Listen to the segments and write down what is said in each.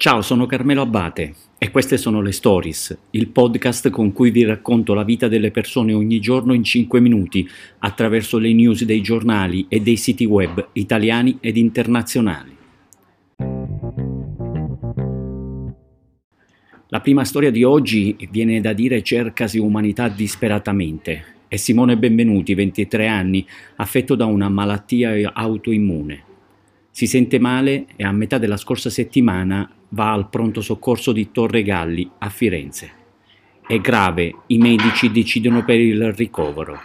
Ciao, sono Carmelo Abate e queste sono le Stories, il podcast con cui vi racconto la vita delle persone ogni giorno in 5 minuti attraverso le news dei giornali e dei siti web italiani ed internazionali. La prima storia di oggi viene da dire cercasi umanità disperatamente. È Simone Benvenuti, 23 anni, affetto da una malattia autoimmune. Si sente male e a metà della scorsa settimana va al pronto soccorso di Torre Galli a Firenze. È grave, i medici decidono per il ricovero.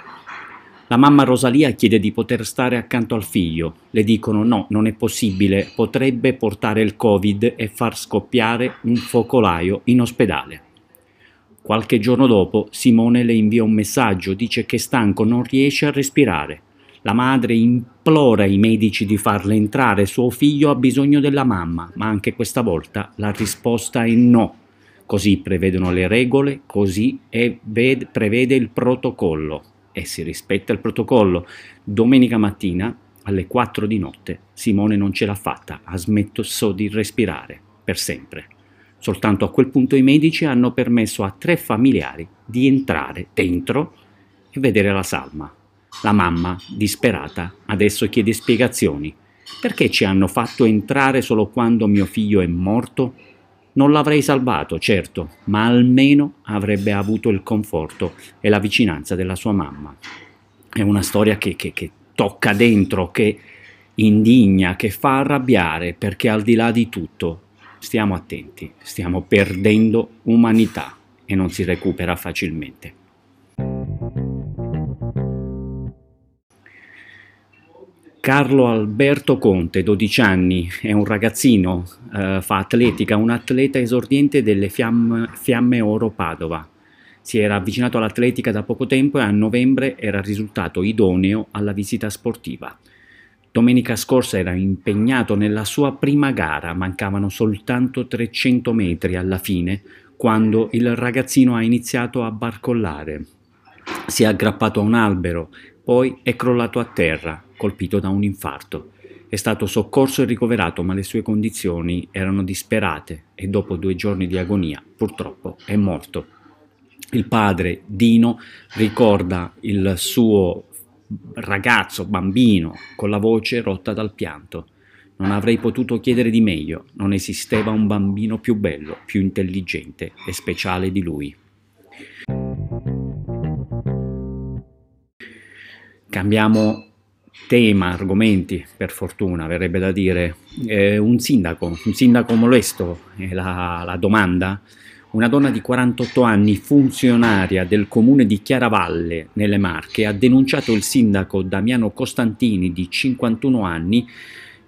La mamma Rosalia chiede di poter stare accanto al figlio. Le dicono no, non è possibile, potrebbe portare il Covid e far scoppiare un focolaio in ospedale. Qualche giorno dopo Simone le invia un messaggio, dice che è stanco, non riesce a respirare. La madre implora i medici di farle entrare, suo figlio ha bisogno della mamma, ma anche questa volta la risposta è no. Così prevedono le regole, così ved- prevede il protocollo e si rispetta il protocollo. Domenica mattina alle 4 di notte Simone non ce l'ha fatta, ha smesso di respirare per sempre. Soltanto a quel punto i medici hanno permesso a tre familiari di entrare dentro e vedere la salma. La mamma, disperata, adesso chiede spiegazioni. Perché ci hanno fatto entrare solo quando mio figlio è morto? Non l'avrei salvato, certo, ma almeno avrebbe avuto il conforto e la vicinanza della sua mamma. È una storia che, che, che tocca dentro, che indigna, che fa arrabbiare, perché al di là di tutto, stiamo attenti, stiamo perdendo umanità e non si recupera facilmente. Carlo Alberto Conte, 12 anni, è un ragazzino, eh, fa atletica, un atleta esordiente delle Fiamme, Fiamme Oro Padova. Si era avvicinato all'atletica da poco tempo e a novembre era risultato idoneo alla visita sportiva. Domenica scorsa era impegnato nella sua prima gara, mancavano soltanto 300 metri alla fine, quando il ragazzino ha iniziato a barcollare. Si è aggrappato a un albero, poi è crollato a terra, colpito da un infarto. È stato soccorso e ricoverato, ma le sue condizioni erano disperate e dopo due giorni di agonia, purtroppo, è morto. Il padre, Dino, ricorda il suo ragazzo, bambino, con la voce rotta dal pianto. Non avrei potuto chiedere di meglio, non esisteva un bambino più bello, più intelligente e speciale di lui. Cambiamo tema, argomenti, per fortuna, verrebbe da dire. Eh, un sindaco, un sindaco molesto, è la, la domanda. Una donna di 48 anni, funzionaria del comune di Chiaravalle, nelle Marche, ha denunciato il sindaco Damiano Costantini, di 51 anni,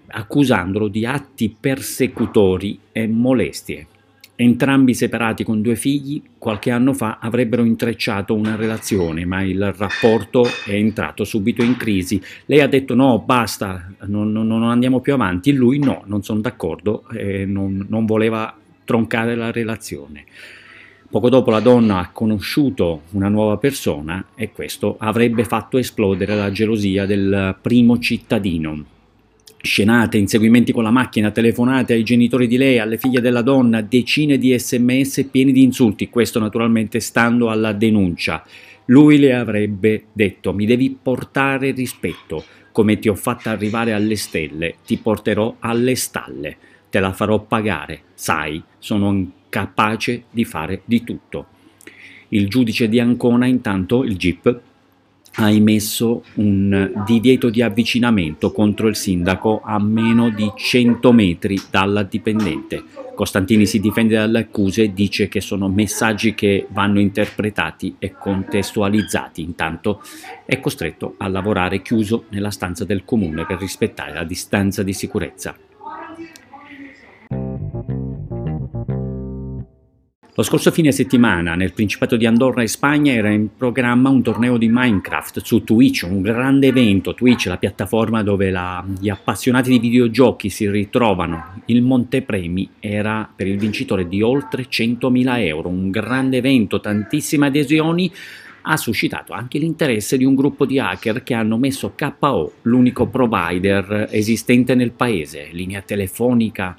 accusandolo di atti persecutori e molestie. Entrambi separati con due figli, qualche anno fa avrebbero intrecciato una relazione, ma il rapporto è entrato subito in crisi. Lei ha detto no, basta, non, non, andiamo più avanti. Lui no, non sono d'accordo, eh, non, non voleva troncare la relazione. Poco dopo la donna ha conosciuto una nuova persona e questo avrebbe fatto esplodere la gelosia del primo cittadino Scenate, inseguimenti con la macchina, telefonate ai genitori di lei, alle figlie della donna, decine di sms pieni di insulti, questo naturalmente stando alla denuncia. Lui le avrebbe detto mi devi portare rispetto, come ti ho fatta arrivare alle stelle, ti porterò alle stalle, te la farò pagare, sai, sono capace di fare di tutto. Il giudice di Ancona intanto, il GIP, ha emesso un divieto di avvicinamento contro il sindaco a meno di 100 metri dalla dipendente. Costantini si difende dalle accuse e dice che sono messaggi che vanno interpretati e contestualizzati. Intanto è costretto a lavorare chiuso nella stanza del comune per rispettare la distanza di sicurezza. Lo scorso fine settimana nel Principato di Andorra e Spagna era in programma un torneo di Minecraft su Twitch, un grande evento, Twitch, la piattaforma dove la, gli appassionati di videogiochi si ritrovano. Il montepremi era per il vincitore di oltre 100.000 euro, un grande evento, tantissime adesioni, ha suscitato anche l'interesse di un gruppo di hacker che hanno messo KO, l'unico provider esistente nel paese, linea telefonica,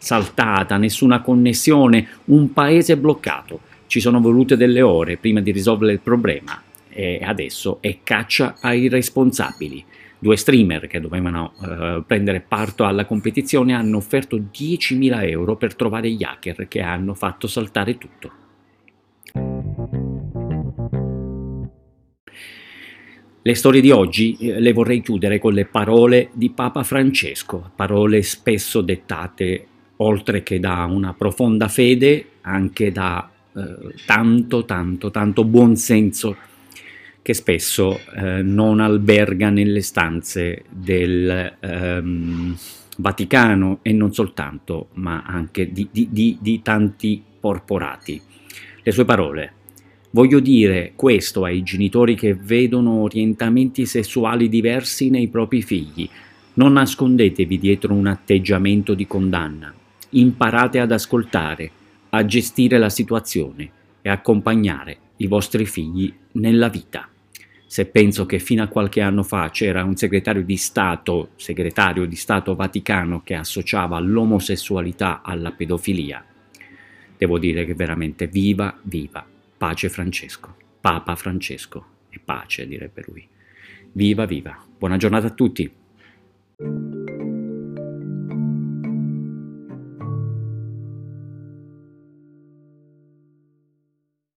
saltata, nessuna connessione, un paese bloccato. Ci sono volute delle ore prima di risolvere il problema e adesso è caccia ai responsabili. Due streamer che dovevano uh, prendere parto alla competizione hanno offerto 10.000 euro per trovare gli hacker che hanno fatto saltare tutto. Le storie di oggi eh, le vorrei chiudere con le parole di Papa Francesco, parole spesso dettate oltre che da una profonda fede, anche da eh, tanto, tanto, tanto buonsenso che spesso eh, non alberga nelle stanze del ehm, Vaticano e non soltanto, ma anche di, di, di, di tanti porporati. Le sue parole, Voglio dire questo ai genitori che vedono orientamenti sessuali diversi nei propri figli. Non nascondetevi dietro un atteggiamento di condanna. Imparate ad ascoltare, a gestire la situazione e accompagnare i vostri figli nella vita. Se penso che fino a qualche anno fa c'era un segretario di Stato, segretario di Stato Vaticano, che associava l'omosessualità alla pedofilia, devo dire che veramente viva, viva Pace Francesco, Papa Francesco e pace direbbe lui. Viva, viva. Buona giornata a tutti.